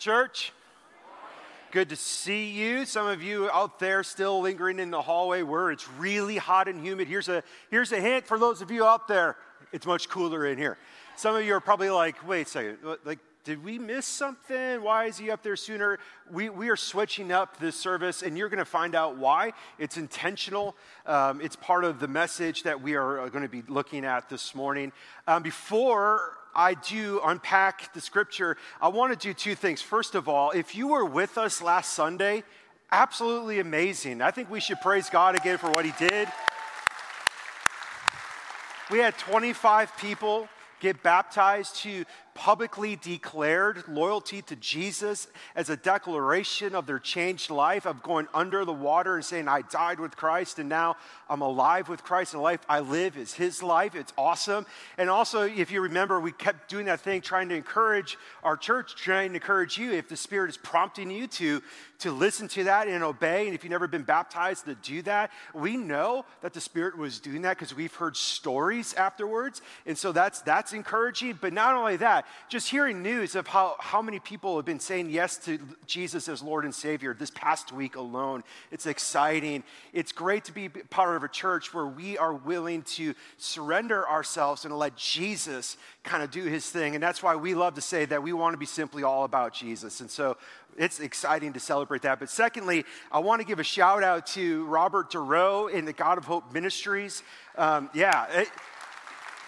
church. Good to see you. Some of you out there still lingering in the hallway where it's really hot and humid. Here's a, here's a hint for those of you out there it's much cooler in here. Some of you are probably like, wait a second, like, did we miss something? Why is he up there sooner? We, we are switching up this service, and you're going to find out why. It's intentional, um, it's part of the message that we are going to be looking at this morning. Um, before I do unpack the scripture, I want to do two things. First of all, if you were with us last Sunday, absolutely amazing. I think we should praise God again for what He did. We had 25 people get baptized who publicly declared loyalty to Jesus as a declaration of their changed life, of going under the water and saying, I died with Christ and now I'm alive with Christ, and the life I live is His life. It's awesome. And also, if you remember, we kept doing that thing trying to encourage our church, trying to encourage you if the Spirit is prompting you to, to listen to that and obey. And if you've never been baptized, to do that. We know that the Spirit was doing that because we've heard stories afterwards. And so that's, that's encouraging. But not only that, just hearing news of how, how many people have been saying yes to Jesus as Lord and Savior this past week alone. It's exciting. It's great to be part of a church where we are willing to surrender ourselves and let Jesus kind of do his thing. And that's why we love to say that we want to be simply all about Jesus. And so it's exciting to celebrate that. But secondly, I want to give a shout out to Robert Duro in the God of Hope Ministries. Um, yeah, it,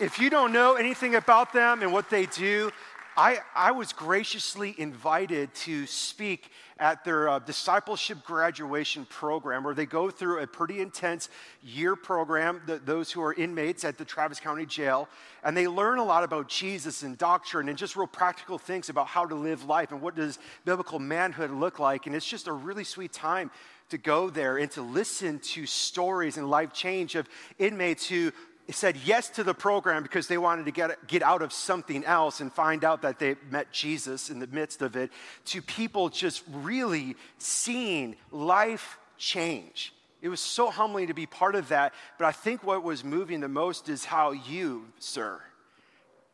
if you don't know anything about them and what they do, I, I was graciously invited to speak at their uh, discipleship graduation program where they go through a pretty intense year program, the, those who are inmates at the Travis County Jail, and they learn a lot about Jesus and doctrine and just real practical things about how to live life and what does biblical manhood look like. And it's just a really sweet time to go there and to listen to stories and life change of inmates who said yes to the program because they wanted to get, get out of something else and find out that they met Jesus in the midst of it, to people just really seeing life change. It was so humbling to be part of that. But I think what was moving the most is how you, sir,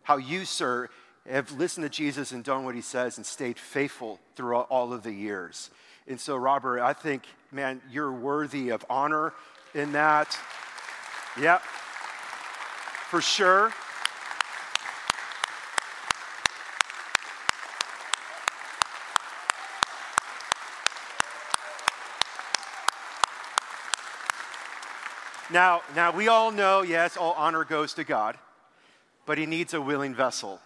how you, sir, have listened to Jesus and done what he says and stayed faithful throughout all of the years. And so, Robert, I think, man, you're worthy of honor in that. Yep for sure. Now, now we all know, yes, all honor goes to God, but he needs a willing vessel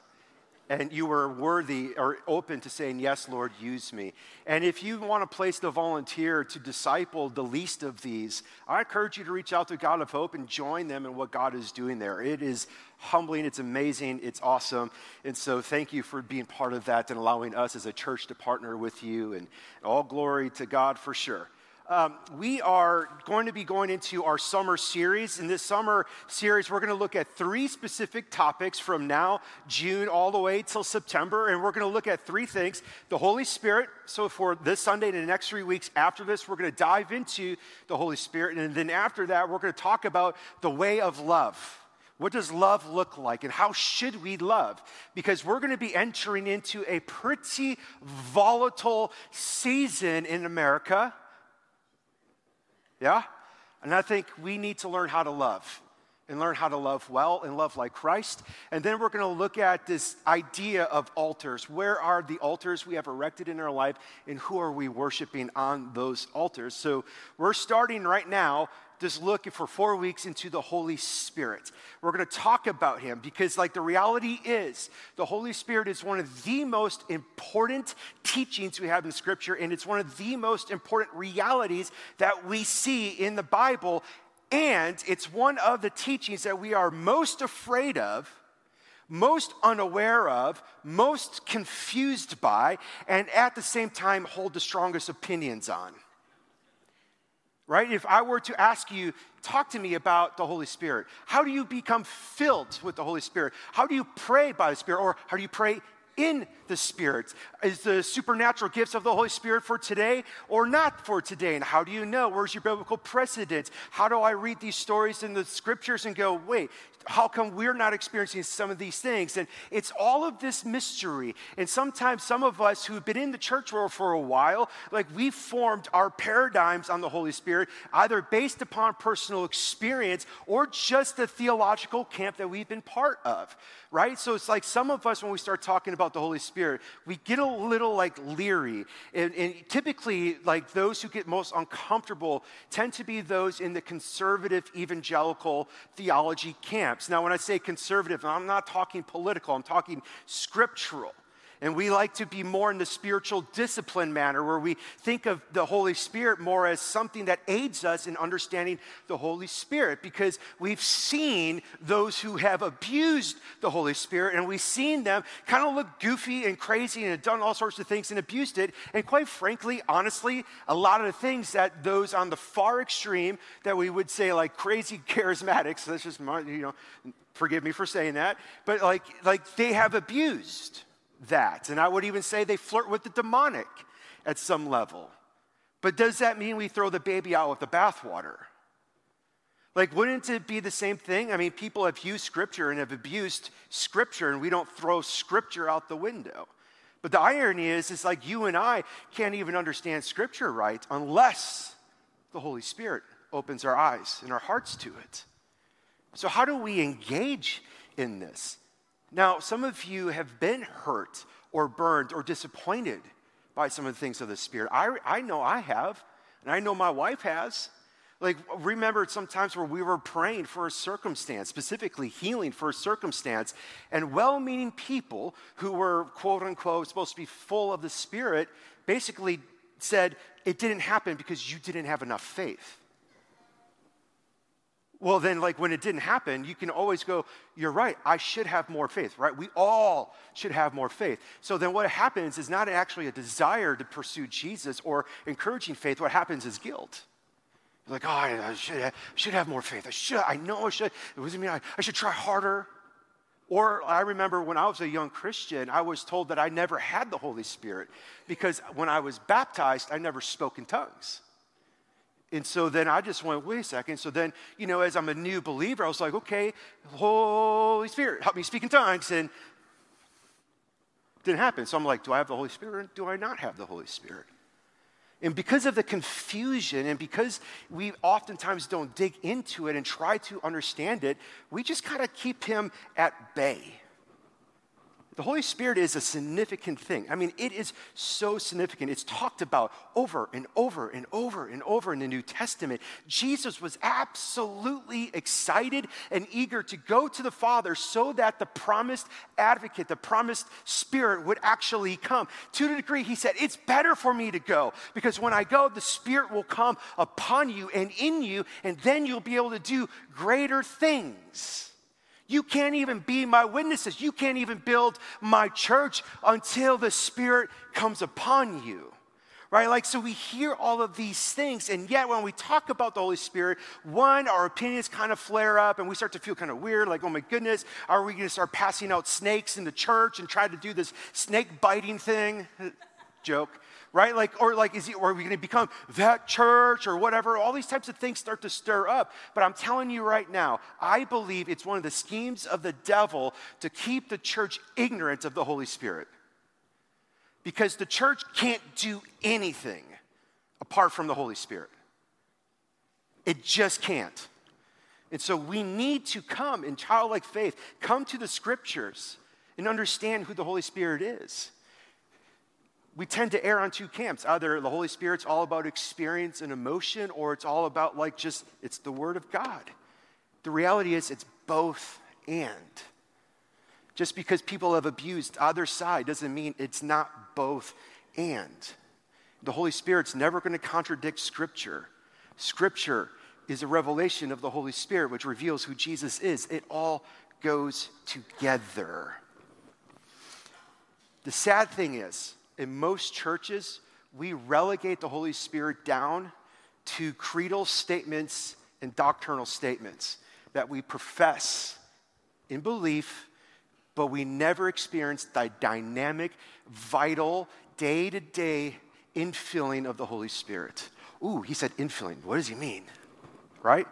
and you were worthy or open to saying, Yes, Lord, use me. And if you want a place to volunteer to disciple the least of these, I encourage you to reach out to God of Hope and join them in what God is doing there. It is humbling, it's amazing, it's awesome. And so thank you for being part of that and allowing us as a church to partner with you. And all glory to God for sure. Um, we are going to be going into our summer series. In this summer series, we're going to look at three specific topics from now, June, all the way till September. And we're going to look at three things the Holy Spirit. So, for this Sunday and the next three weeks after this, we're going to dive into the Holy Spirit. And then after that, we're going to talk about the way of love. What does love look like and how should we love? Because we're going to be entering into a pretty volatile season in America yeah? And I think we need to learn how to love and learn how to love well and love like Christ. And then we're going to look at this idea of altars. Where are the altars we have erected in our life, and who are we worshiping on those altars? So we're starting right now just look for four weeks into the Holy Spirit. We're going to talk about him because, like, the reality is, the Holy Spirit is one of the most important teachings we have in Scripture, and it's one of the most important realities that we see in the Bible. And it's one of the teachings that we are most afraid of most unaware of, most confused by, and at the same time hold the strongest opinions on right? If I were to ask you, talk to me about the Holy Spirit. How do you become filled with the Holy Spirit? How do you pray by the Spirit? Or how do you pray in the Spirit. Is the supernatural gifts of the Holy Spirit for today or not for today? And how do you know? Where's your biblical precedent? How do I read these stories in the scriptures and go, wait, how come we're not experiencing some of these things? And it's all of this mystery. And sometimes some of us who've been in the church world for a while, like we've formed our paradigms on the Holy Spirit, either based upon personal experience or just the theological camp that we've been part of, right? So it's like some of us, when we start talking about the Holy Spirit, we get a little like leery. And, and typically, like those who get most uncomfortable tend to be those in the conservative evangelical theology camp camps. Now, when I say conservative, I'm not talking political, I'm talking scriptural. And we like to be more in the spiritual discipline manner, where we think of the Holy Spirit more as something that aids us in understanding the Holy Spirit, because we've seen those who have abused the Holy Spirit, and we've seen them kind of look goofy and crazy and have done all sorts of things and abused it. And quite frankly, honestly, a lot of the things that those on the far extreme that we would say like crazy charismatics, that's just you know, forgive me for saying that, but like, like they have abused that. And I would even say they flirt with the demonic at some level. But does that mean we throw the baby out with the bathwater? Like, wouldn't it be the same thing? I mean, people have used scripture and have abused scripture, and we don't throw scripture out the window. But the irony is, it's like you and I can't even understand scripture right unless the Holy Spirit opens our eyes and our hearts to it. So, how do we engage in this? Now, some of you have been hurt or burned or disappointed by some of the things of the Spirit. I, I know I have, and I know my wife has. Like, remember sometimes where we were praying for a circumstance, specifically healing for a circumstance, and well meaning people who were, quote unquote, supposed to be full of the Spirit basically said, It didn't happen because you didn't have enough faith. Well, then, like when it didn't happen, you can always go, You're right, I should have more faith, right? We all should have more faith. So then, what happens is not actually a desire to pursue Jesus or encouraging faith. What happens is guilt. You're like, Oh, I should have, should have more faith. I should, I know I should. It doesn't mean I, I should try harder. Or I remember when I was a young Christian, I was told that I never had the Holy Spirit because when I was baptized, I never spoke in tongues. And so then I just went, wait a second. So then, you know, as I'm a new believer, I was like, okay, Holy Spirit, help me speak in tongues. And didn't happen. So I'm like, do I have the Holy Spirit? or Do I not have the Holy Spirit? And because of the confusion and because we oftentimes don't dig into it and try to understand it, we just kind of keep him at bay. The Holy Spirit is a significant thing. I mean, it is so significant. It's talked about over and over and over and over in the New Testament. Jesus was absolutely excited and eager to go to the Father so that the promised advocate, the promised Spirit would actually come. To the degree he said, It's better for me to go because when I go, the Spirit will come upon you and in you, and then you'll be able to do greater things. You can't even be my witnesses. You can't even build my church until the Spirit comes upon you. Right? Like, so we hear all of these things, and yet when we talk about the Holy Spirit, one, our opinions kind of flare up and we start to feel kind of weird, like, oh my goodness, are we gonna start passing out snakes in the church and try to do this snake biting thing? Joke right? Like, or like, is he, or are we going to become that church or whatever? All these types of things start to stir up. But I'm telling you right now, I believe it's one of the schemes of the devil to keep the church ignorant of the Holy Spirit. Because the church can't do anything apart from the Holy Spirit. It just can't. And so we need to come in childlike faith, come to the scriptures and understand who the Holy Spirit is we tend to err on two camps. Either the Holy Spirit's all about experience and emotion, or it's all about like just, it's the Word of God. The reality is, it's both and. Just because people have abused either side doesn't mean it's not both and. The Holy Spirit's never going to contradict Scripture. Scripture is a revelation of the Holy Spirit, which reveals who Jesus is. It all goes together. The sad thing is, in most churches, we relegate the Holy Spirit down to creedal statements and doctrinal statements that we profess in belief but we never experience the dynamic, vital, day to day infilling of the Holy Spirit. Ooh, he said infilling. What does he mean? Right?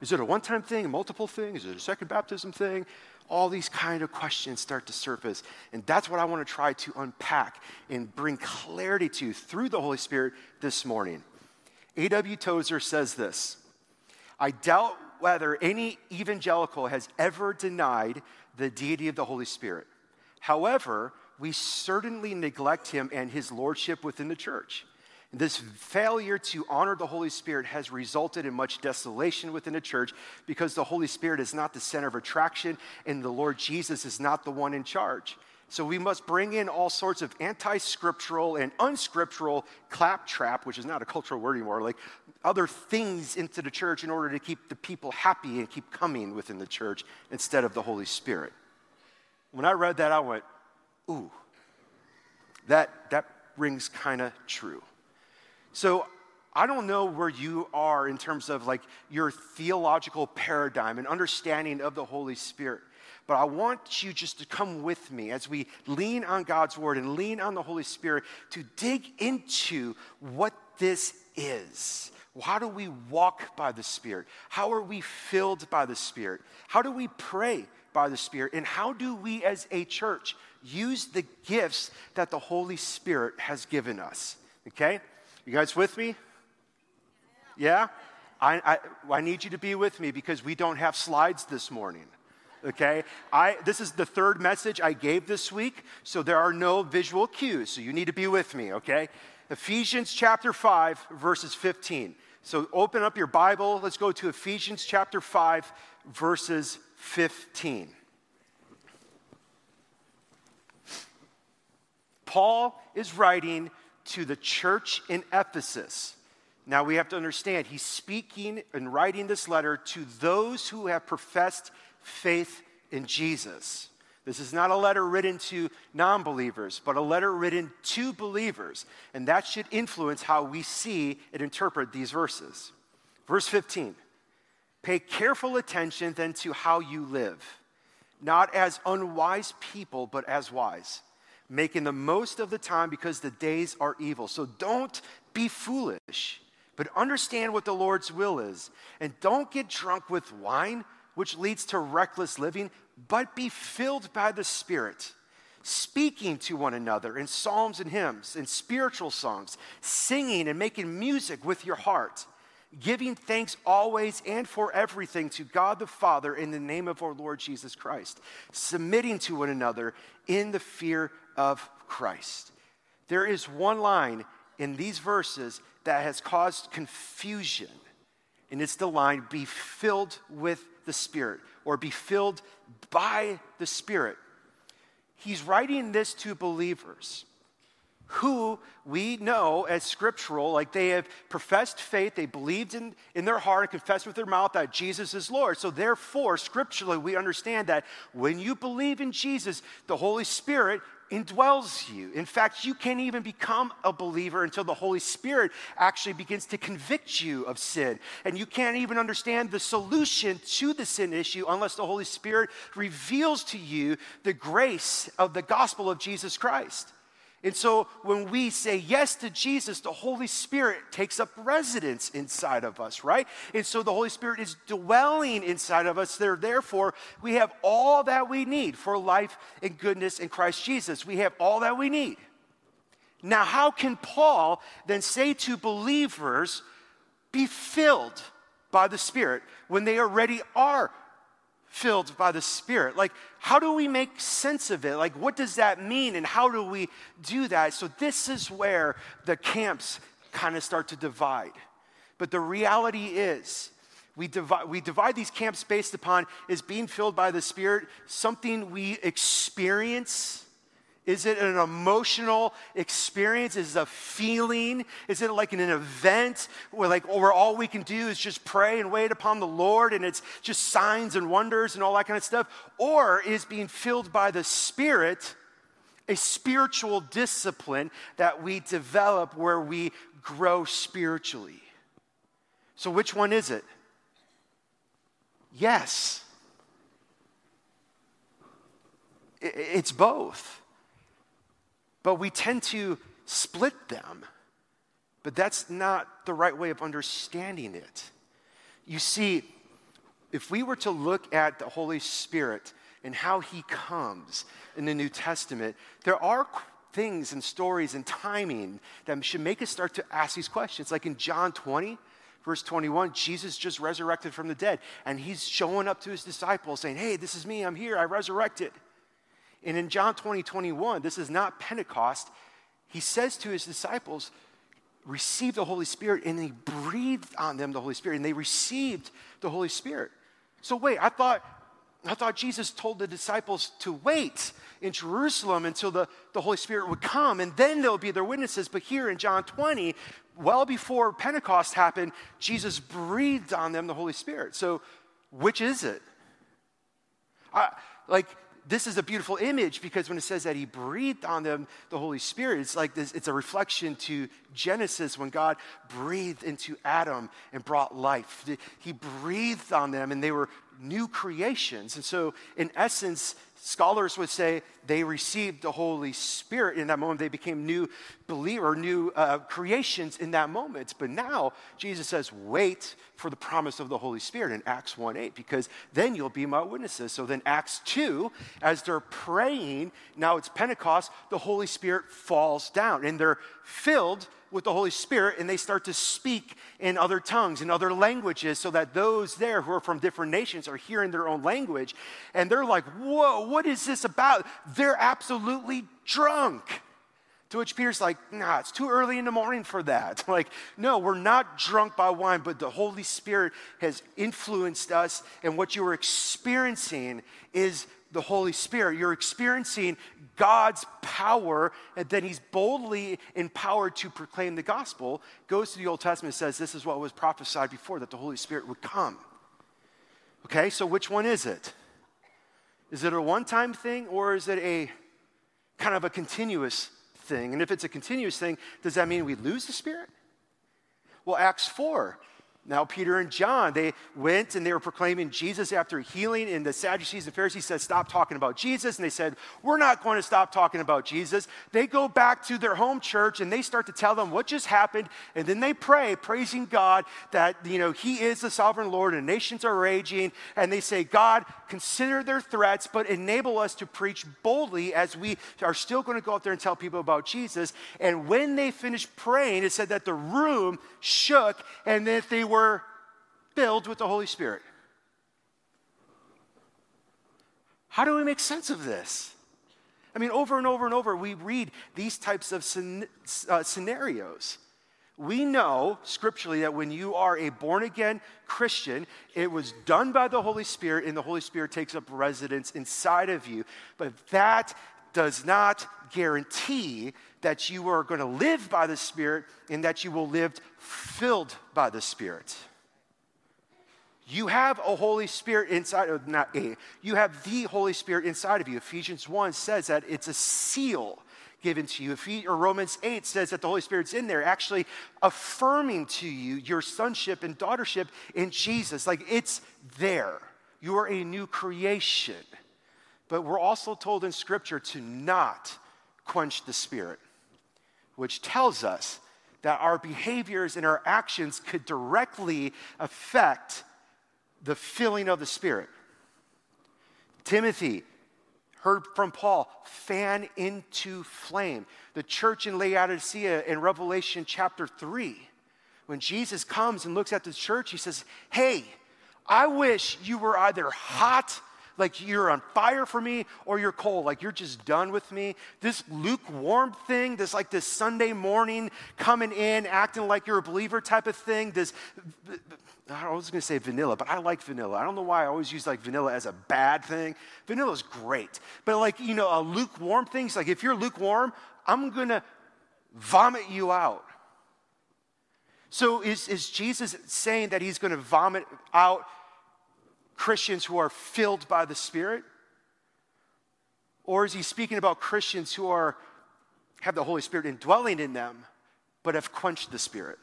Is it a one time thing, a multiple thing? Is it a second baptism thing? All these kind of questions start to surface. And that's what I want to try to unpack and bring clarity to through the Holy Spirit this morning. A.W. Tozer says this I doubt whether any evangelical has ever denied the deity of the Holy Spirit. However, we certainly neglect him and his lordship within the church. This failure to honor the Holy Spirit has resulted in much desolation within the church because the Holy Spirit is not the center of attraction and the Lord Jesus is not the one in charge. So we must bring in all sorts of anti scriptural and unscriptural claptrap, which is not a cultural word anymore, like other things into the church in order to keep the people happy and keep coming within the church instead of the Holy Spirit. When I read that, I went, ooh, that, that rings kind of true. So I don't know where you are in terms of like your theological paradigm and understanding of the Holy Spirit. But I want you just to come with me as we lean on God's word and lean on the Holy Spirit to dig into what this is. How do we walk by the Spirit? How are we filled by the Spirit? How do we pray by the Spirit? And how do we as a church use the gifts that the Holy Spirit has given us? Okay? You guys with me? Yeah? I, I, I need you to be with me because we don't have slides this morning okay? I, this is the third message I gave this week, so there are no visual cues, so you need to be with me, okay? Ephesians chapter 5, verses 15. So open up your Bible. Let's go to Ephesians chapter 5, verses 15. Paul is writing to the church in Ephesus. Now we have to understand, he's speaking and writing this letter to those who have professed faith in Jesus. This is not a letter written to non believers, but a letter written to believers. And that should influence how we see and interpret these verses. Verse 15 Pay careful attention then to how you live, not as unwise people, but as wise, making the most of the time because the days are evil. So don't be foolish, but understand what the Lord's will is. And don't get drunk with wine which leads to reckless living, but be filled by the Spirit, speaking to one another in psalms and hymns and spiritual songs, singing and making music with your heart, giving thanks always and for everything to God the Father in the name of our Lord Jesus Christ, submitting to one another in the fear of Christ. There is one line in these verses that has caused confusion, and it's the line be filled with the Spirit or be filled by the Spirit. He's writing this to believers who we know as scriptural, like they have professed faith, they believed in, in their heart and confessed with their mouth that Jesus is Lord. So, therefore, scripturally, we understand that when you believe in Jesus, the Holy Spirit indwells you. In fact, you can't even become a believer until the Holy Spirit actually begins to convict you of sin. And you can't even understand the solution to the sin issue unless the Holy Spirit reveals to you the grace of the gospel of Jesus Christ. And so when we say yes to Jesus, the Holy Spirit takes up residence inside of us, right? And so the Holy Spirit is dwelling inside of us. There, therefore, we have all that we need for life and goodness in Christ Jesus. We have all that we need. Now, how can Paul then say to believers, be filled by the Spirit when they already are filled by the Spirit. Like, how do we make sense of it? Like, what does that mean and how do we do that? So, this is where the camps kind of start to divide. But the reality is, we divide, we divide these camps based upon is being filled by the Spirit something we experience is it an emotional experience? Is it a feeling? Is it like an event where like where all we can do is just pray and wait upon the Lord and it's just signs and wonders and all that kind of stuff? Or is being filled by the Spirit a spiritual discipline that we develop where we grow spiritually? So which one is it? Yes. It's both. But we tend to split them. But that's not the right way of understanding it. You see, if we were to look at the Holy Spirit and how he comes in the New Testament, there are things and stories and timing that should make us start to ask these questions. Like in John 20, verse 21, Jesus just resurrected from the dead, and he's showing up to his disciples saying, Hey, this is me, I'm here, I resurrected. And in John 20, 21, this is not Pentecost. He says to his disciples, Receive the Holy Spirit, and he breathed on them the Holy Spirit, and they received the Holy Spirit. So, wait, I thought, I thought Jesus told the disciples to wait in Jerusalem until the, the Holy Spirit would come, and then they'll be their witnesses. But here in John 20, well before Pentecost happened, Jesus breathed on them the Holy Spirit. So, which is it? I, like, this is a beautiful image because when it says that he breathed on them the Holy Spirit, it's like this, it's a reflection to Genesis when God breathed into Adam and brought life. He breathed on them and they were new creations. And so, in essence, scholars would say they received the Holy Spirit in that moment. They became new believer, new uh, creations in that moment. But now Jesus says, wait for the promise of the Holy Spirit in Acts 1 8, because then you'll be my witnesses. So then, Acts 2, as they're praying, now it's Pentecost, the Holy Spirit falls down and they're filled with the Holy Spirit and they start to speak in other tongues, in other languages, so that those there who are from different nations are hearing their own language. And they're like, whoa, what is this about? They're absolutely drunk. To which Peter's like, nah, it's too early in the morning for that. Like, no, we're not drunk by wine, but the Holy Spirit has influenced us, and what you are experiencing is the Holy Spirit. You're experiencing God's power, and then He's boldly empowered to proclaim the gospel. Goes to the Old Testament and says, This is what was prophesied before that the Holy Spirit would come. Okay, so which one is it? Is it a one time thing or is it a kind of a continuous thing? And if it's a continuous thing, does that mean we lose the Spirit? Well, Acts 4 now, Peter and John, they went and they were proclaiming Jesus after healing, and the Sadducees and Pharisees said, Stop talking about Jesus. And they said, We're not going to stop talking about Jesus. They go back to their home church and they start to tell them what just happened. And then they pray, praising God that, you know, He is the sovereign Lord and nations are raging. And they say, God, consider their threats, but enable us to preach boldly as we are still going to go out there and tell people about Jesus. And when they finished praying, it said that the room shook and that they filled with the Holy Spirit. How do we make sense of this? I mean, over and over and over, we read these types of uh, scenarios. We know scripturally that when you are a born again Christian, it was done by the Holy Spirit, and the Holy Spirit takes up residence inside of you. But that does not guarantee that you are going to live by the Spirit and that you will live filled by the Spirit. You have a Holy Spirit inside of not a, you have the Holy Spirit inside of you. Ephesians 1 says that it's a seal given to you. Or Romans 8 says that the Holy Spirit's in there, actually affirming to you your sonship and daughtership in Jesus. Like it's there. You are a new creation. But we're also told in Scripture to not quench the Spirit, which tells us that our behaviors and our actions could directly affect the filling of the Spirit. Timothy heard from Paul, fan into flame. The church in Laodicea in Revelation chapter 3, when Jesus comes and looks at the church, he says, Hey, I wish you were either hot like you're on fire for me or you're cold, like you're just done with me. This lukewarm thing, this like this Sunday morning coming in, acting like you're a believer type of thing, this, I was gonna say vanilla, but I like vanilla. I don't know why I always use like vanilla as a bad thing. Vanilla's great. But like, you know, a lukewarm thing, like if you're lukewarm, I'm gonna vomit you out. So is, is Jesus saying that he's gonna vomit out Christians who are filled by the Spirit? Or is he speaking about Christians who are, have the Holy Spirit indwelling in them, but have quenched the Spirit?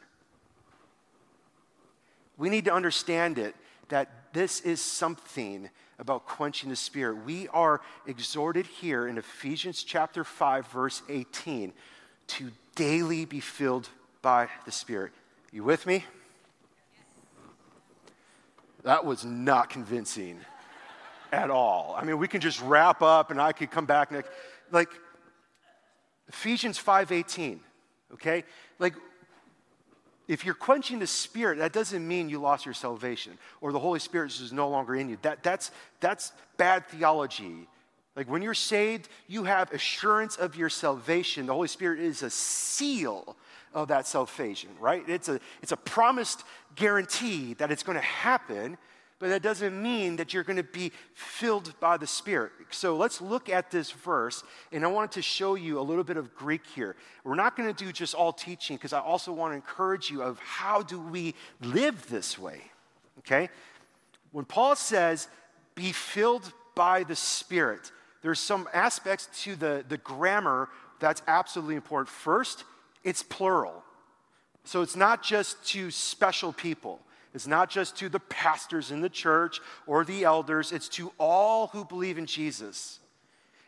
We need to understand it that this is something about quenching the spirit. We are exhorted here in Ephesians chapter 5, verse 18, to daily be filled by the Spirit. You with me? That was not convincing at all. I mean, we can just wrap up and I could come back next. Like, Ephesians 5:18, okay? Like if you're quenching the spirit, that doesn't mean you lost your salvation or the Holy Spirit is no longer in you. That, that's, that's bad theology. Like when you're saved, you have assurance of your salvation. The Holy Spirit is a seal of that salvation, right? It's a, it's a promised guarantee that it's going to happen but that doesn't mean that you're going to be filled by the Spirit. So let's look at this verse, and I wanted to show you a little bit of Greek here. We're not going to do just all teaching because I also want to encourage you of how do we live this way, okay? When Paul says, be filled by the Spirit, there's some aspects to the, the grammar that's absolutely important. First, it's plural. So it's not just to special people. It's not just to the pastors in the church or the elders, it's to all who believe in Jesus.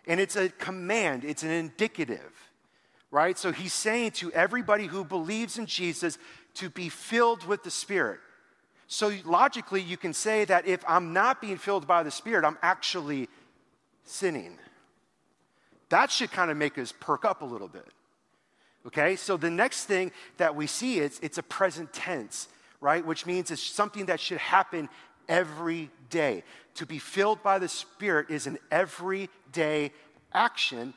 And it's a command, it's an indicative, right? So he's saying to everybody who believes in Jesus to be filled with the Spirit. So logically, you can say that if I'm not being filled by the Spirit, I'm actually sinning. That should kind of make us perk up a little bit. Okay, so the next thing that we see is it's a present tense right? Which means it's something that should happen every day. To be filled by the Spirit is an everyday action.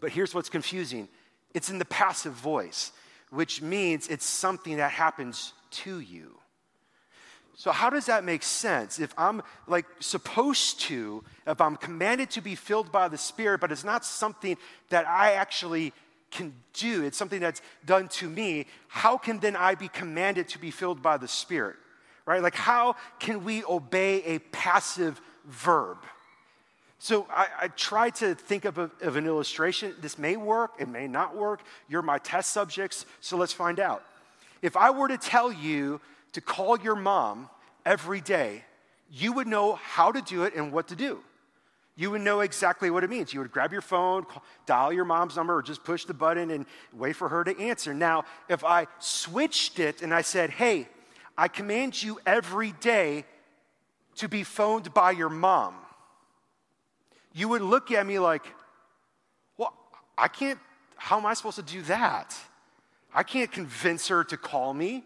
But here's what's confusing it's in the passive voice, which means it's something that happens to you. So, how does that make sense? If I'm like supposed to, if I'm commanded to be filled by the Spirit, but it's not something that I actually can do, it's something that's done to me, how can then I be commanded to be filled by the Spirit? Right? Like, how can we obey a passive verb? So I, I try to think of, a, of an illustration. This may work, it may not work. You're my test subjects, so let's find out. If I were to tell you to call your mom every day, you would know how to do it and what to do you would know exactly what it means. You would grab your phone, call, dial your mom's number, or just push the button and wait for her to answer. Now, if I switched it and I said, hey, I command you every day to be phoned by your mom, you would look at me like, well, I can't, how am I supposed to do that? I can't convince her to call me.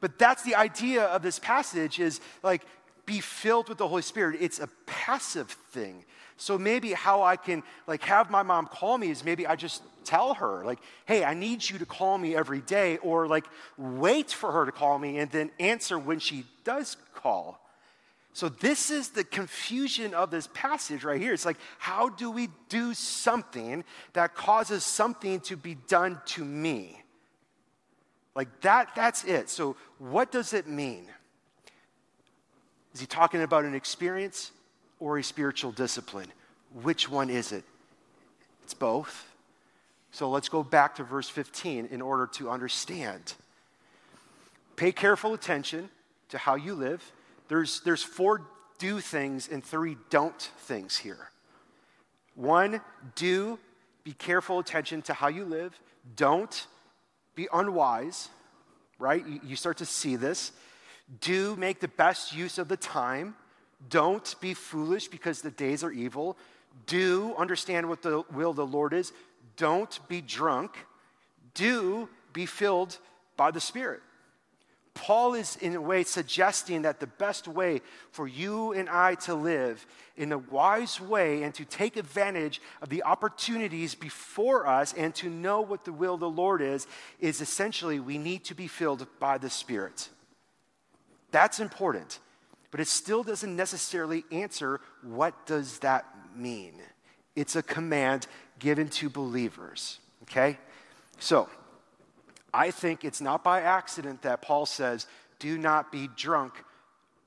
But that's the idea of this passage is like be filled with the Holy Spirit. It's a passive thing. So maybe how I can like have my mom call me is maybe I just tell her like, "Hey, I need you to call me every day," or like wait for her to call me and then answer when she does call. So this is the confusion of this passage right here. It's like, how do we do something that causes something to be done to me? Like that that's it. So what does it mean? Is he talking about an experience or a spiritual discipline? Which one is it? It's both. So let's go back to verse 15 in order to understand. Pay careful attention to how you live. There's, there's four do things and three don't things here. One, do, be careful attention to how you live. Don't, be unwise, right? You, you start to see this. Do make the best use of the time. Don't be foolish because the days are evil. Do understand what the will of the Lord is. Don't be drunk. Do be filled by the Spirit. Paul is, in a way, suggesting that the best way for you and I to live in a wise way and to take advantage of the opportunities before us and to know what the will of the Lord is, is essentially we need to be filled by the Spirit. That's important. But it still doesn't necessarily answer what does that mean? It's a command given to believers, okay? So, I think it's not by accident that Paul says, do not be drunk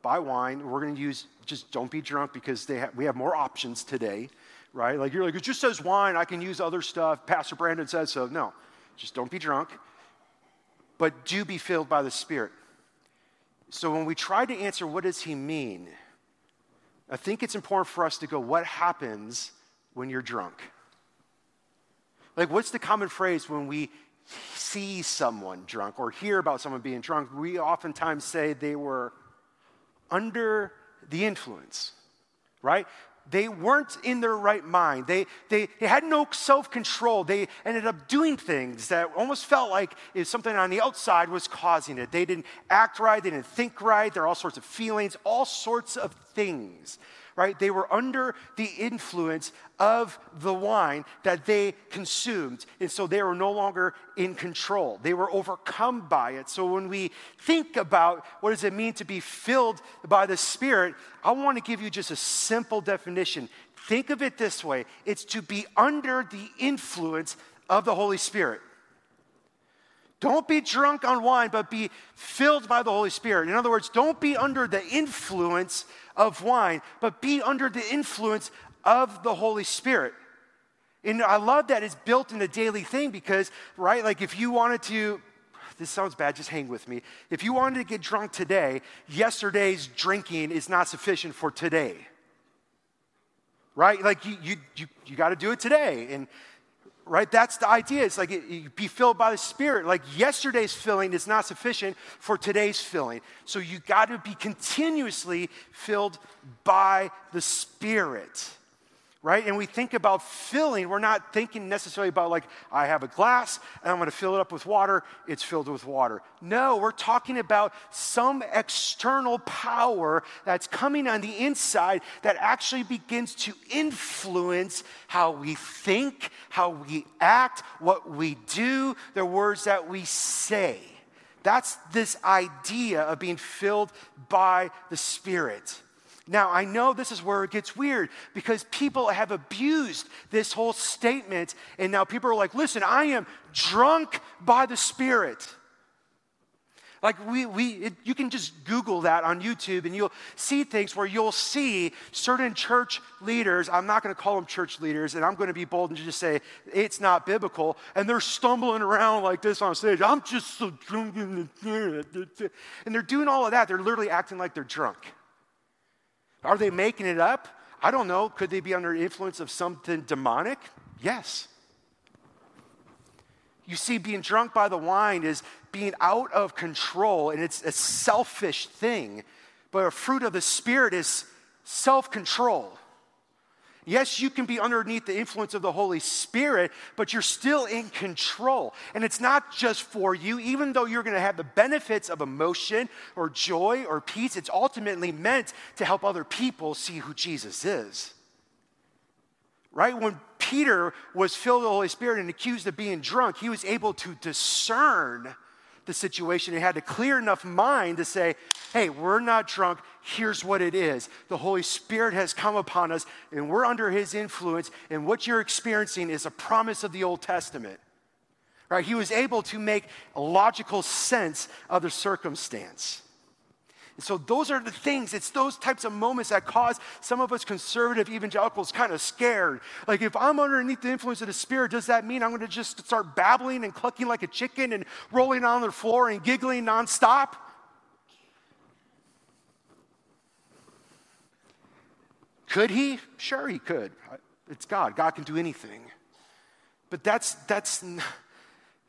by wine. We're going to use just don't be drunk because ha- we have more options today, right? Like you're like, it just says wine. I can use other stuff. Pastor Brandon says so. No, just don't be drunk. But do be filled by the Spirit So when we try to answer what does he mean, I think it's important for us to go, what happens when you're drunk? Like, what's the common phrase when we see someone drunk or hear about someone being drunk? We oftentimes say they were under the influence, right? They weren't in their right mind. They, they, they had no self control. They ended up doing things that almost felt like if something on the outside was causing it. They didn't act right. They didn't think right. There are all sorts of feelings, all sorts of things right? They were under the influence of the wine that they consumed. And so they were no longer in control. They were overcome by it. So when we think about what does it mean to be filled by the Spirit, I want to give you just a simple definition. Think of it this way it's to be under the influence of the Holy Spirit. Don't be drunk on wine, but be filled by the Holy Spirit. In other words, don't be under the influence of wine, but be under the influence of the Holy Spirit. And I love that it's built in a daily thing because, right, like if you wanted to, this sounds bad, just hang with me. If you wanted to get drunk today, yesterday's drinking is not sufficient for today. Right? Like you, you, you, you got to do it today. And right? That's the idea. It's like be filled by the Spirit. Like yesterday's filling is not sufficient for today's filling. So you got to be continuously filled by the Spirit right? And we think about filling, we're not thinking necessarily about like, I have a glass and I'm gonna fill it up with water, it's filled with water. No, we're talking about some external power that's coming on the inside that actually begins to influence how we think, how we act, what we do, the words that we say. That's this idea of being filled by the Spirit. Now, I know this is where it gets weird because people have abused this whole statement, and now people are like, listen, I am drunk by the Spirit. Like, we, we it, you can just Google that on YouTube and you'll see things where you'll see certain church leaders. I'm not going to call them church leaders, and I'm going to be bold and just say it's not biblical. And they're stumbling around like this on stage. I'm just so drunk. And they're doing all of that. They're literally acting like they're drunk. Are they making it up? I don't know. Could they be under influence of something demonic? Yes. You see, being drunk by the wine is being out of control, and it's a selfish thing. But a fruit of the Spirit is self control. Yes, you can be underneath the influence of the Holy Spirit, but you're still in control. And it's not just for you, even though you're going to have the benefits of emotion or joy or peace, it's ultimately meant to help other people see who Jesus is. Right? When Peter was filled with the Holy Spirit and accused of being drunk, he was able to discern the situation. He had a clear enough mind to say, hey, we're not drunk. Here's what it is. The Holy Spirit has come upon us, and we're under his influence, and what you're experiencing is a promise of the Old Testament. Right? He was able to make logical sense of the circumstance. And so those are the things, it's those types of moments that cause some of us conservative evangelicals kind of scared. Like, if I'm underneath the influence of the Spirit, does that mean I'm going to just start babbling and clucking like a chicken and rolling on the floor and giggling nonstop? Could he? Sure, he could. It's God. God can do anything. But that's, that's,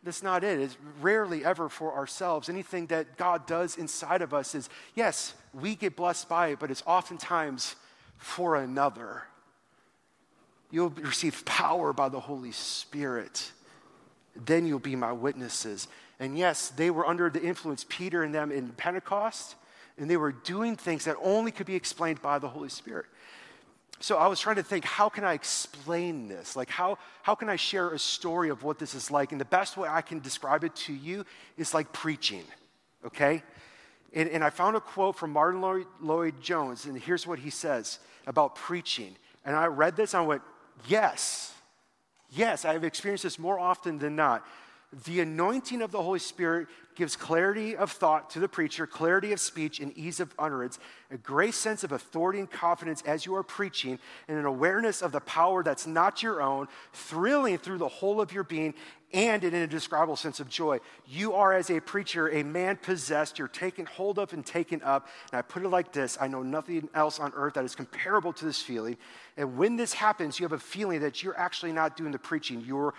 that's not it. It's rarely ever for ourselves. Anything that God does inside of us is, yes, we get blessed by it, but it's oftentimes for another. You'll receive power by the Holy Spirit. Then you'll be my witnesses. And yes, they were under the influence, Peter and them in Pentecost, and they were doing things that only could be explained by the Holy Spirit so I was trying to think, how can I explain this? Like, how, how can I share a story of what this is like? And the best way I can describe it to you is like preaching, okay? And, and I found a quote from Martyn Lloyd, Lloyd Jones, and here's what he says about preaching. And I read this and I went, yes, yes, I've experienced this more often than not. The anointing of the Holy Spirit gives clarity of thought to the preacher, clarity of speech, and ease of utterance, a great sense of authority and confidence as you are preaching, and an awareness of the power that's not your own, thrilling through the whole of your being, and an indescribable sense of joy. You are, as a preacher, a man possessed. You're taken hold of and taken up. And I put it like this I know nothing else on earth that is comparable to this feeling. And when this happens, you have a feeling that you're actually not doing the preaching, you're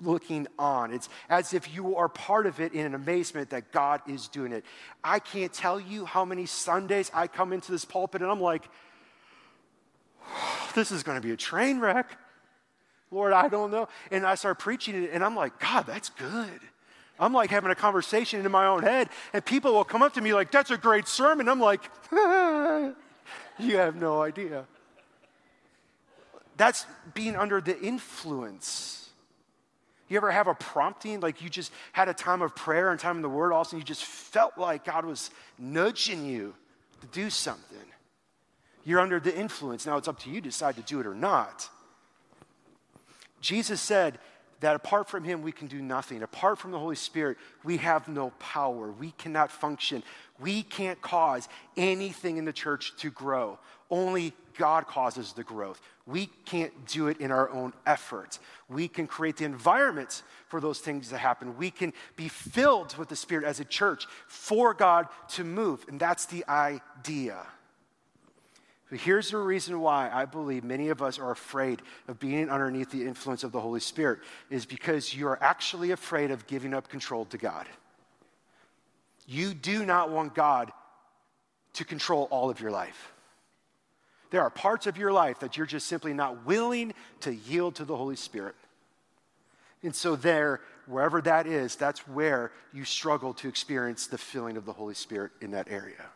looking on. It's as if you are part of it in an amazement that God is doing it. I can't tell you how many Sundays I come into this pulpit and I'm like, this is going to be a train wreck. Lord, I don't know. And I start preaching it, and I'm like, God, that's good. I'm like having a conversation in my own head, and people will come up to me like, that's a great sermon. I'm like, you have no idea. That's being under the influence. You ever have a prompting, like you just had a time of prayer and time in the Word, all of a sudden you just felt like God was nudging you to do something. You're under the influence. Now it's up to you to decide to do it or not. Jesus said that apart from Him, we can do nothing. Apart from the Holy Spirit, we have no power. We cannot function. We can't cause anything in the church to grow. Only God causes the growth. We can't do it in our own efforts. We can create the environment for those things to happen. We can be filled with the Spirit as a church for God to move. And that's the idea. But here's the reason why I believe many of us are afraid of being underneath the influence of the Holy Spirit is because you're actually afraid of giving up control to God. You do not want God to control all of your life. There are parts of your life that you're just simply not willing to yield to the Holy Spirit. And so, there, wherever that is, that's where you struggle to experience the filling of the Holy Spirit in that area.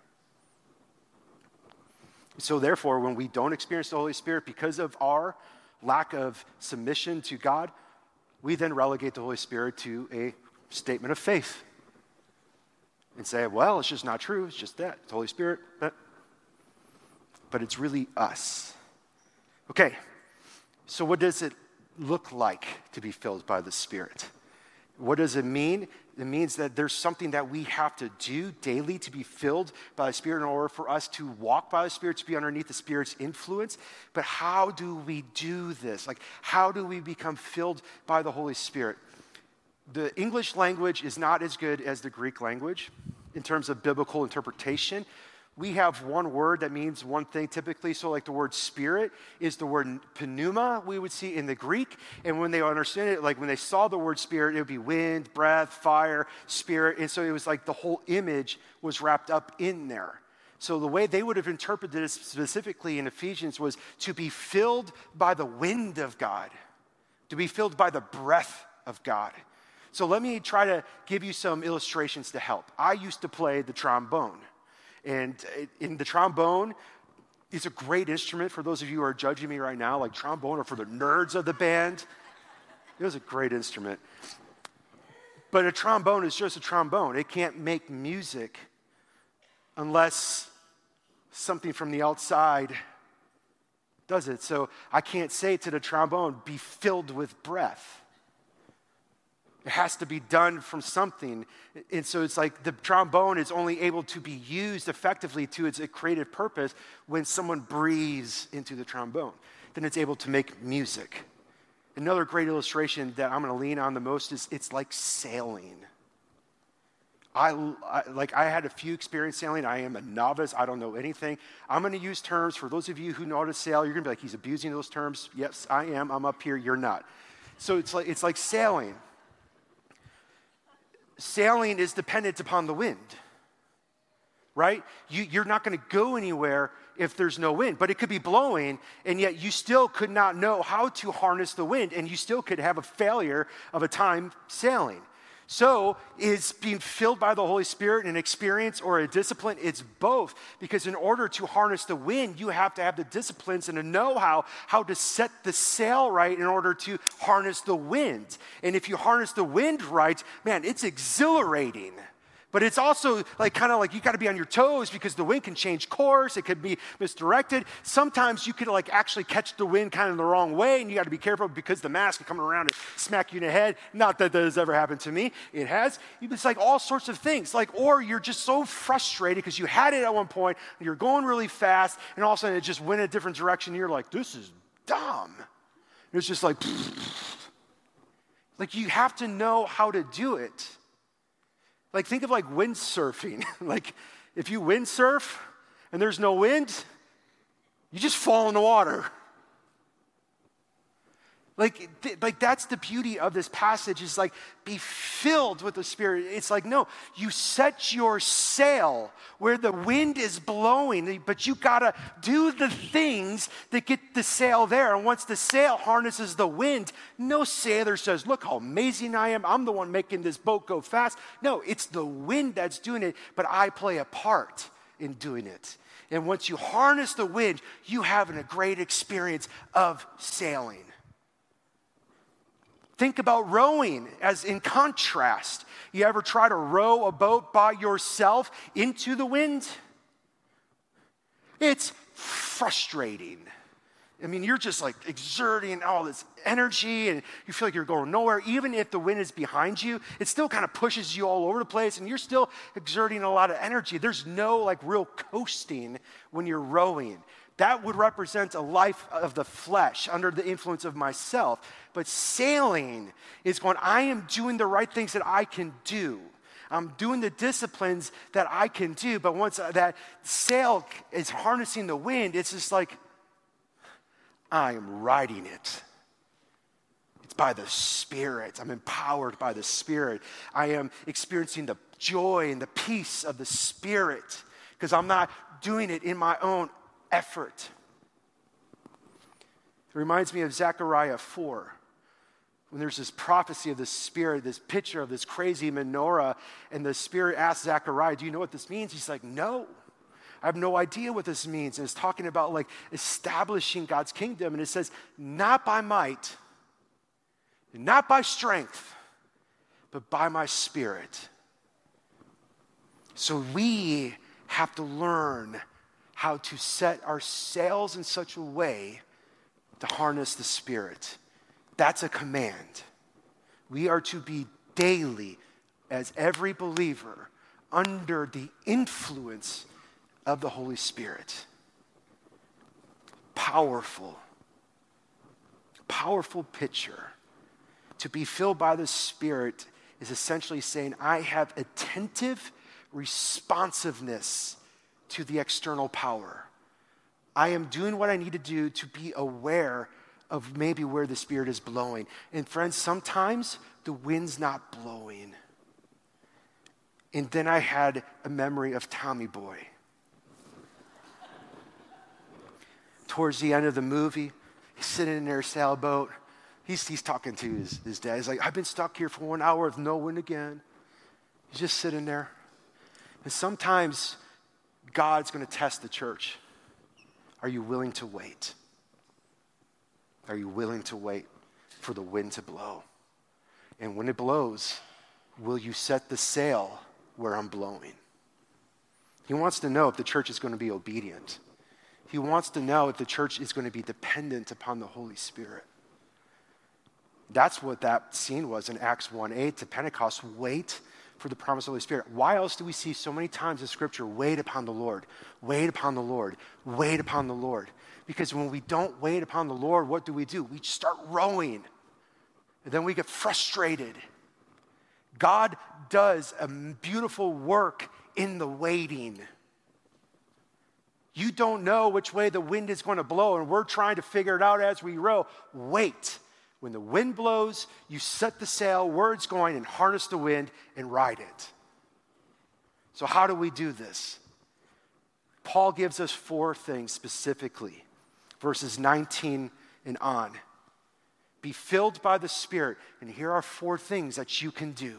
So, therefore, when we don't experience the Holy Spirit because of our lack of submission to God, we then relegate the Holy Spirit to a statement of faith and say, well, it's just not true. It's just that. It's the Holy Spirit. But it's really us. Okay, so what does it look like to be filled by the Spirit? What does it mean? It means that there's something that we have to do daily to be filled by the Spirit in order for us to walk by the Spirit, to be underneath the Spirit's influence. But how do we do this? Like, how do we become filled by the Holy Spirit? The English language is not as good as the Greek language in terms of biblical interpretation, we have one word that means one thing typically. So, like the word spirit is the word pneuma, we would see in the Greek. And when they understood it, like when they saw the word spirit, it would be wind, breath, fire, spirit. And so it was like the whole image was wrapped up in there. So, the way they would have interpreted it specifically in Ephesians was to be filled by the wind of God, to be filled by the breath of God. So, let me try to give you some illustrations to help. I used to play the trombone. And in the trombone, it's a great instrument for those of you who are judging me right now, like trombone, or for the nerds of the band. It was a great instrument. But a trombone is just a trombone. It can't make music unless something from the outside does it. So I can't say to the trombone, be filled with breath. It has to be done from something. And so it's like the trombone is only able to be used effectively to its creative purpose when someone breathes into the trombone. Then it's able to make music. Another great illustration that I'm going to lean on the most is it's like sailing. I, I, like I had a few experience sailing. I am a novice. I don't know anything. I'm going to use terms for those of you who know how to sail. You're going to be like, he's abusing those terms. Yes, I am. I'm up here. You're not. So it's like it's like sailing sailing is dependent upon the wind, right? You, are not going to go anywhere if there's no wind, but it could be blowing, and yet you still could not know how to harness the wind, and you still could have a failure of a time sailing. So, is being filled by the Holy Spirit an experience or a discipline? It's both. Because in order to harness the wind, you have to have the disciplines and a know how how to set the sail right in order to harness the wind. And if you harness the wind right, man, it's exhilarating. But it's also like kind of like you got to be on your toes because the wind can change course. It could be misdirected. Sometimes you could like actually catch the wind kind of the wrong way, and you got to be careful because the mask coming around and smack you in the head. Not that that has ever happened to me. It has. It's like all sorts of things. Like, or you're just so frustrated because you had it at one point, and you're going really fast, and all of a sudden it just went a different direction. And you're like, this is dumb. And it's just like, Like you have to know how to do it. Like think of like windsurfing. like if you windsurf and there's no wind, you just fall in the water. Like, th- like that's the beauty of this passage is like be filled with the spirit. It's like no you set your sail where the wind is blowing but you gotta do the things that get the sail there. And once the sail harnesses the wind no sailor says look how amazing i am. I'm the one making this boat go fast. No it's the wind that's doing it but i play a part in doing it. And once you harness the wind you have a great experience of sailing Think about rowing as in contrast. You ever try to row a boat by yourself into the wind? It's frustrating. I mean, you're just like exerting all this energy and you feel like you're going nowhere. Even if the wind is behind you, it still kind of pushes you all over the place and you're still exerting a lot of energy. There's no like real coasting when you're rowing. That would represent a life of the flesh under the influence of myself. But sailing is going, I am doing the right things that I can do. I'm doing the disciplines that I can do. But once that sail is harnessing the wind, it's just like, I am riding it. It's by the Spirit. I'm empowered by the Spirit. I am experiencing the joy and the peace of the Spirit because I'm not doing it in my own effort. It reminds me of Zechariah 4 when there's this prophecy of the Spirit, this picture of this crazy menorah, and the Spirit asks Zechariah, Do you know what this means? He's like, No. I have no idea what this means. And it's talking about like establishing God's kingdom. And it says, Not by might, not by strength, but by my Spirit. So we have to learn how to set our sails in such a way to harness the Spirit. That's a command. We are to be daily, as every believer, under the influence of the Holy Spirit. Powerful, powerful picture. To be filled by the Spirit is essentially saying, I have attentive responsiveness to the external power. I am doing what I need to do to be aware of maybe where the Spirit is blowing. And friends, sometimes the wind's not blowing. And then I had a memory of Tommy Boy. Towards the end of the movie, he's sitting in their sailboat. He's, he's talking to his, his dad. He's like, I've been stuck here for one hour with no wind again. He's just sitting there. And sometimes God's going to test the church. Are you willing to wait? Are you willing to wait for the wind to blow? And when it blows, will you set the sail where I'm blowing? He wants to know if the church is going to be obedient. He wants to know if the church is going to be dependent upon the Holy Spirit. That's what that scene was in Acts 1 8 to Pentecost. Wait for the promise of the Holy Spirit. Why else do we see so many times in Scripture, wait upon the Lord, wait upon the Lord, wait upon the Lord? Because when we don't wait upon the Lord, what do we do? We start rowing, and then we get frustrated. God does a beautiful work in the waiting. You don't know which way the wind is going to blow, and we're trying to figure it out as we row. Wait when the wind blows, you set the sail it's going and harness the wind and ride it. So, how do we do this? Paul gives us four things specifically, verses 19 and on. Be filled by the Spirit, and here are four things that you can do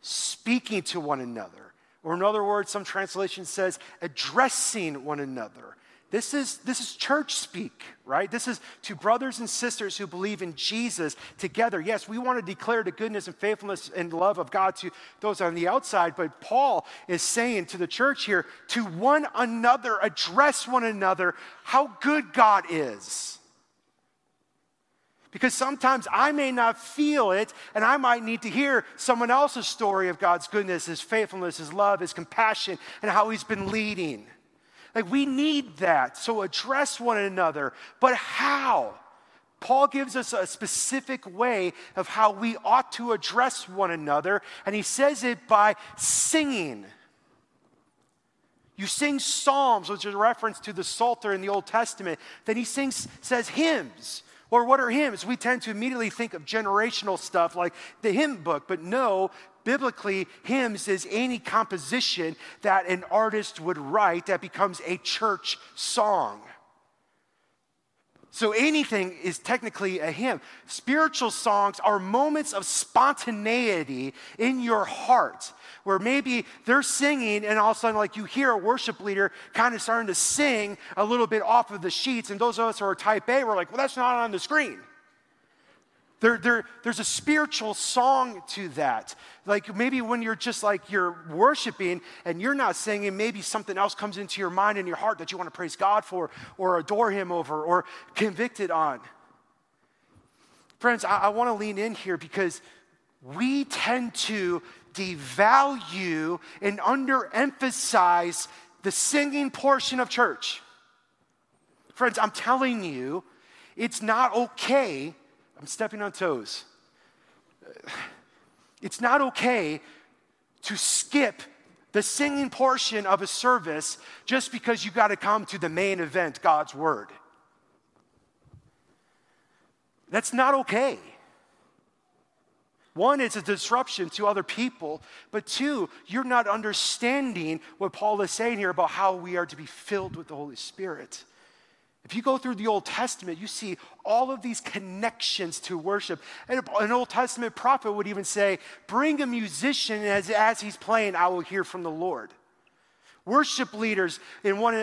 speaking to one another, or in other words, some translation says addressing one another this is, this is church speak, right? This is to brothers and sisters who believe in Jesus together. Yes, we want to declare the goodness and faithfulness and love of God to those on the outside, but Paul is saying to the church here to one another, address one another how good God is. Because sometimes I may not feel it, and I might need to hear someone else's story of God's goodness, His faithfulness, His love, His compassion, and how He's been leading. Like we need that. So address one another. But how? Paul gives us a specific way of how we ought to address one another, and he says it by singing. You sing psalms, which is a reference to the Psalter in the Old Testament. Then he sings, says hymns. Or what are hymns? We tend to immediately think of generational stuff like the hymn book, but no, biblically, hymns is any composition that an artist would write that becomes a church song. So anything is technically a hymn. Spiritual songs are moments of spontaneity in your heart where maybe they're singing and all of a sudden, like you hear a worship leader kind of starting to sing a little bit off of the sheets. And those of us who are type A, we're like, well, that's not on the screen. There, there, there's a spiritual song to that. Like maybe when you're just like you're worshiping and you're not singing, maybe something else comes into your mind and your heart that you want to praise God for or adore Him over or convicted on. Friends, I, I want to lean in here because we tend to devalue and underemphasize the singing portion of church. Friends, I'm telling you, it's not okay I'm stepping on toes. It's not okay to skip the singing portion of a service just because you got to come to the main event, God's Word. That's not okay. One, it's a disruption to other people, but two, you're not understanding what Paul is saying here about how we are to be filled with the Holy Spirit. If you go through the Old Testament, you see all of these connections to worship. And an Old Testament prophet would even say, Bring a musician, as, as he's playing, I will hear from the Lord. Worship leaders, in one,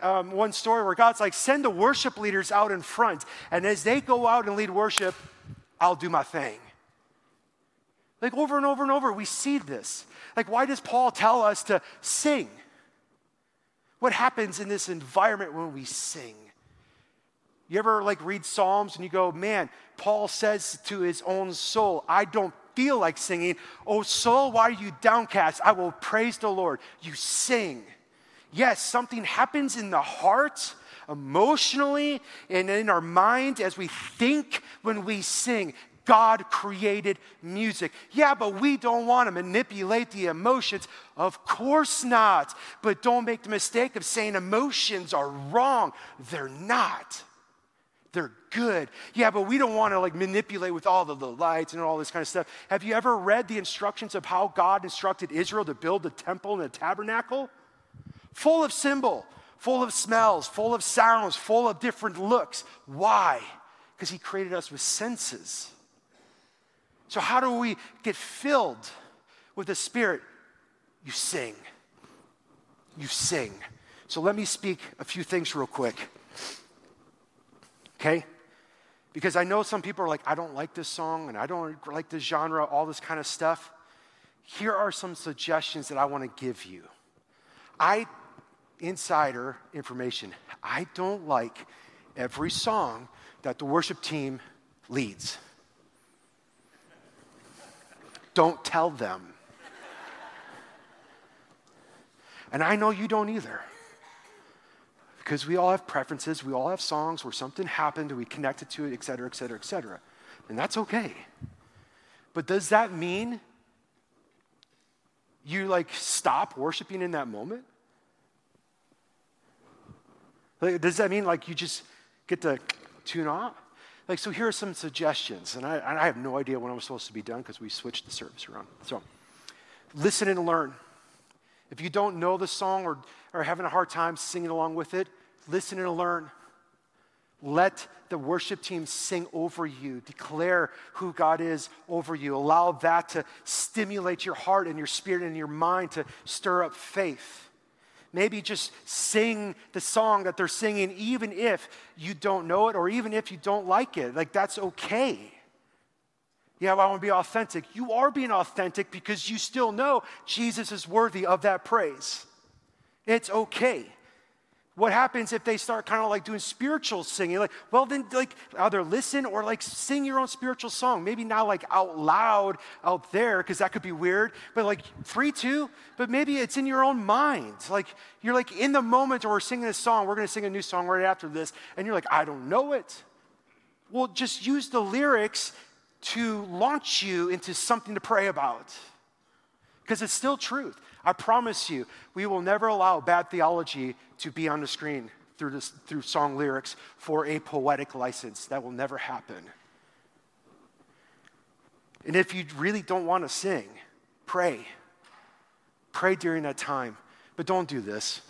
um, one story where God's like, Send the worship leaders out in front. And as they go out and lead worship, I'll do my thing. Like over and over and over, we see this. Like, why does Paul tell us to sing? What happens in this environment when we sing? You ever like read Psalms and you go, man, Paul says to his own soul, I don't feel like singing. Oh, soul, why are you downcast? I will praise the Lord. You sing. Yes, something happens in the heart, emotionally, and in our mind as we think when we sing. God created music. Yeah, but we don't want to manipulate the emotions. Of course not. But don't make the mistake of saying emotions are wrong. They're not. Good. Yeah, but we don't want to like manipulate with all the, the lights and all this kind of stuff. Have you ever read the instructions of how God instructed Israel to build the temple and the tabernacle? Full of symbol, full of smells, full of sounds, full of different looks. Why? Because He created us with senses. So, how do we get filled with the Spirit? You sing. You sing. So, let me speak a few things real quick okay? Because I know some people are like, I don't like this song and I don't like this genre, all this kind of stuff. Here are some suggestions that I want to give you. I, insider information, I don't like every song that the worship team leads. Don't tell them. And I know you don't either because we all have preferences, we all have songs where something happened we connected to it, et cetera, et cetera, et cetera. And that's okay. But does that mean you like stop worshiping in that moment? Like, does that mean like you just get to tune off? Like, so here are some suggestions, and I, I have no idea when I'm supposed to be done because we switched the service around. So, listen and learn. If you don't know the song or are having a hard time singing along with it, listen and learn. Let the worship team sing over you, declare who God is over you. Allow that to stimulate your heart and your spirit and your mind to stir up faith. Maybe just sing the song that they're singing, even if you don't know it or even if you don't like it. Like, that's okay. Yeah, well, I want to be authentic. You are being authentic because you still know Jesus is worthy of that praise. It's okay. What happens if they start kind of like doing spiritual singing? Like, well, then, like, either listen or like sing your own spiritual song. Maybe not like out loud out there, because that could be weird, but like free to, but maybe it's in your own mind. Like, you're like in the moment, or we're singing a song, we're going to sing a new song right after this, and you're like, I don't know it. Well, just use the lyrics to launch you into something to pray about. Because it's still truth. I promise you, we will never allow bad theology to be on the screen through, this, through song lyrics for a poetic license. That will never happen. And if you really don't want to sing, pray. Pray during that time. But don't do this.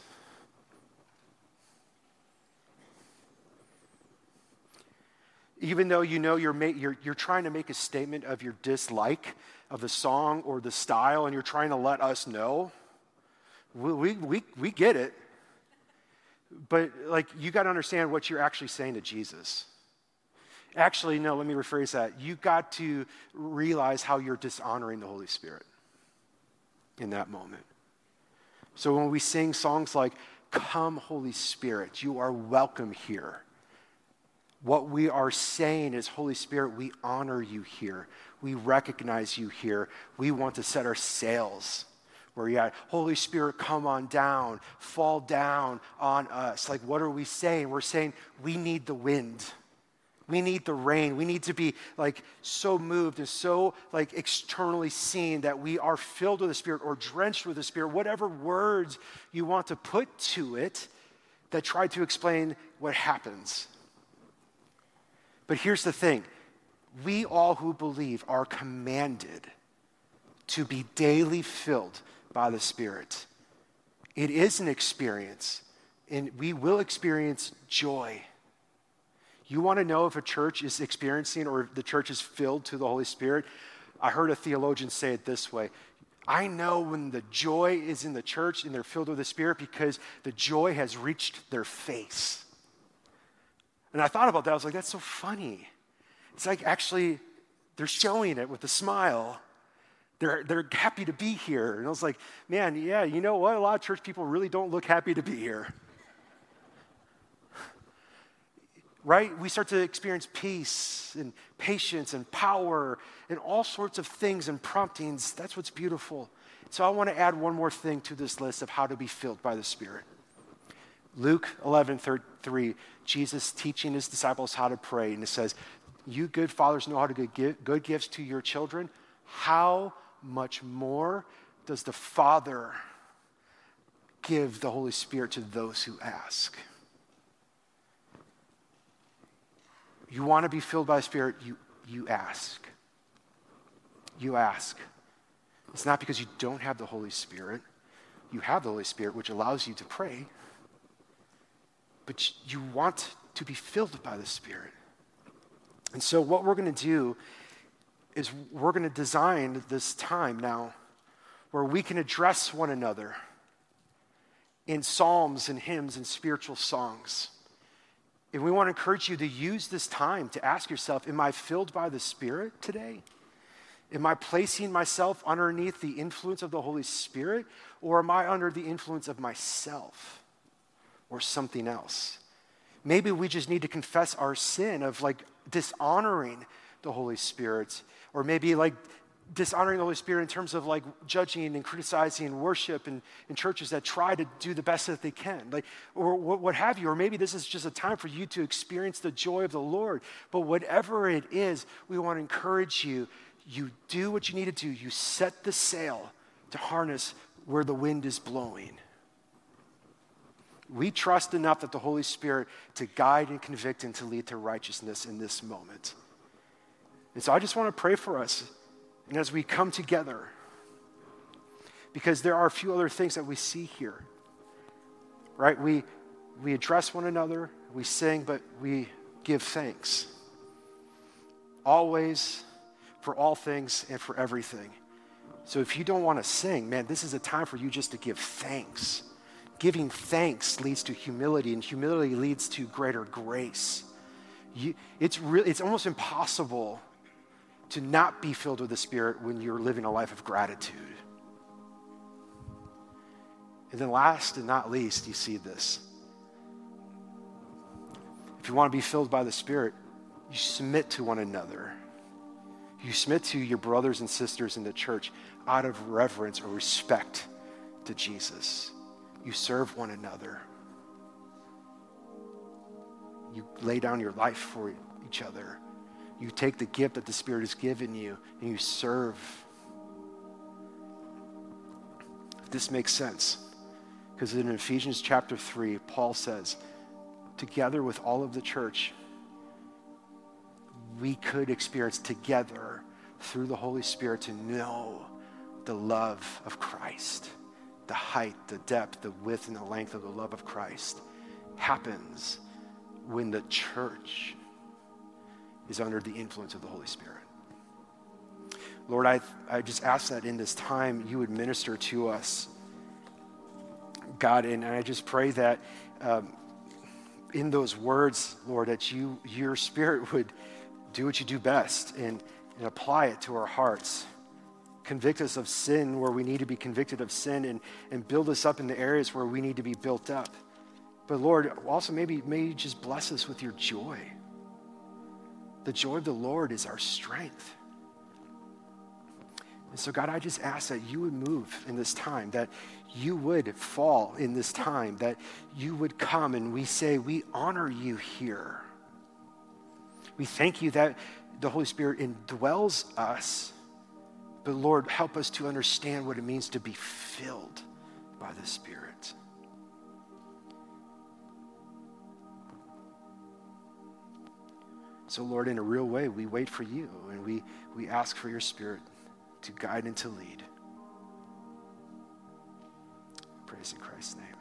Even though you know you're, ma- you're, you're trying to make a statement of your dislike of the song or the style, and you're trying to let us know, we, we, we, get it. But, like, you got to understand what you're actually saying to Jesus. Actually, no, let me rephrase that. You got to realize how you're dishonoring the Holy Spirit in that moment. So when we sing songs like, Come, Holy Spirit, you are welcome here. What we are saying is, Holy Spirit, we honor you here. We recognize you here. We want to set our sails where you at. Holy Spirit, come on down, fall down on us. Like, what are we saying? We're saying we need the wind. We need the rain. We need to be like so moved and so like externally seen that we are filled with the Spirit or drenched with the Spirit, whatever words you want to put to it that try to explain what happens. But here's the thing we all who believe are commanded to be daily filled by the Spirit. It is an experience, and we will experience joy you want to know if a church is experiencing or if the church is filled to the Holy Spirit? I heard a theologian say it this way I know when the joy is in the church and they're filled with the Spirit because the joy has reached their face. And I thought about that. I was like, that's so funny. It's like actually they're showing it with a smile. They're, they're happy to be here. And I was like, man, yeah, you know what? A lot of church people really don't look happy to be here. right? We start to experience peace and patience and power and all sorts of things and promptings. That's what's beautiful. So I want to add one more thing to this list of how to be filled by the Spirit. Luke 11, 3, Jesus teaching his disciples how to pray. And it says, You good fathers know how to give good gifts to your children. How much more does the Father give the Holy Spirit to those who ask? You want to be filled by the Spirit, you, you ask. You ask. It's not because you don't have the Holy Spirit. You have the Holy Spirit, which allows you to pray. But you want to be filled by the Spirit. And so, what we're going to do is we're going to design this time now where we can address one another in psalms and hymns and spiritual songs. And we want to encourage you to use this time to ask yourself Am I filled by the Spirit today? Am I placing myself underneath the influence of the Holy Spirit, or am I under the influence of myself or something else? Maybe we just need to confess our sin of like dishonoring the Holy Spirit, or maybe like dishonoring the Holy Spirit in terms of like judging and criticizing worship and, in churches that try to do the best that they can, like, or what, what have you. Or maybe this is just a time for you to experience the joy of the Lord. But whatever it is, we want to encourage you. You do what you need to do. You set the sail to harness where the wind is blowing. We trust enough that the Holy Spirit to guide and convict and to lead to righteousness in this moment. And so I just want to pray for us and as we come together, because there are a few other things that we see here, right? We, we address one another, we sing, but we give thanks. Always, for all things, and for everything. So if you don't want to sing, man, this is a time for you just to give thanks. Giving thanks leads to humility, and humility leads to greater grace. You, it's, really, it's almost impossible to not be filled with the Spirit when you're living a life of gratitude. And then, last and not least, you see this. If you want to be filled by the Spirit, you submit to one another. You submit to your brothers and sisters in the church out of reverence or respect to Jesus. You serve one another. You lay down your life for each other. You take the gift that the Spirit has given you and you serve. If this makes sense, because in Ephesians chapter 3, Paul says, together with all of the church, we could experience together through the Holy Spirit to know the love of Christ. The height, the depth, the width, and the length of the love of Christ happens when the church is under the influence of the Holy Spirit. Lord, I, I just ask that in this time you would minister to us, God, and I just pray that um, in those words, Lord, that you, your Spirit would do what you do best and, and apply it to our hearts. Convict us of sin where we need to be convicted of sin and, and build us up in the areas where we need to be built up. But Lord, also maybe may you just bless us with your joy. The joy of the Lord is our strength. And so, God, I just ask that you would move in this time, that you would fall in this time, that you would come and we say, We honor you here. We thank you that the Holy Spirit indwells us. But Lord, help us to understand what it means to be filled by the Spirit. So, Lord, in a real way, we wait for you and we, we ask for your Spirit to guide and to lead. Praise in Christ's name.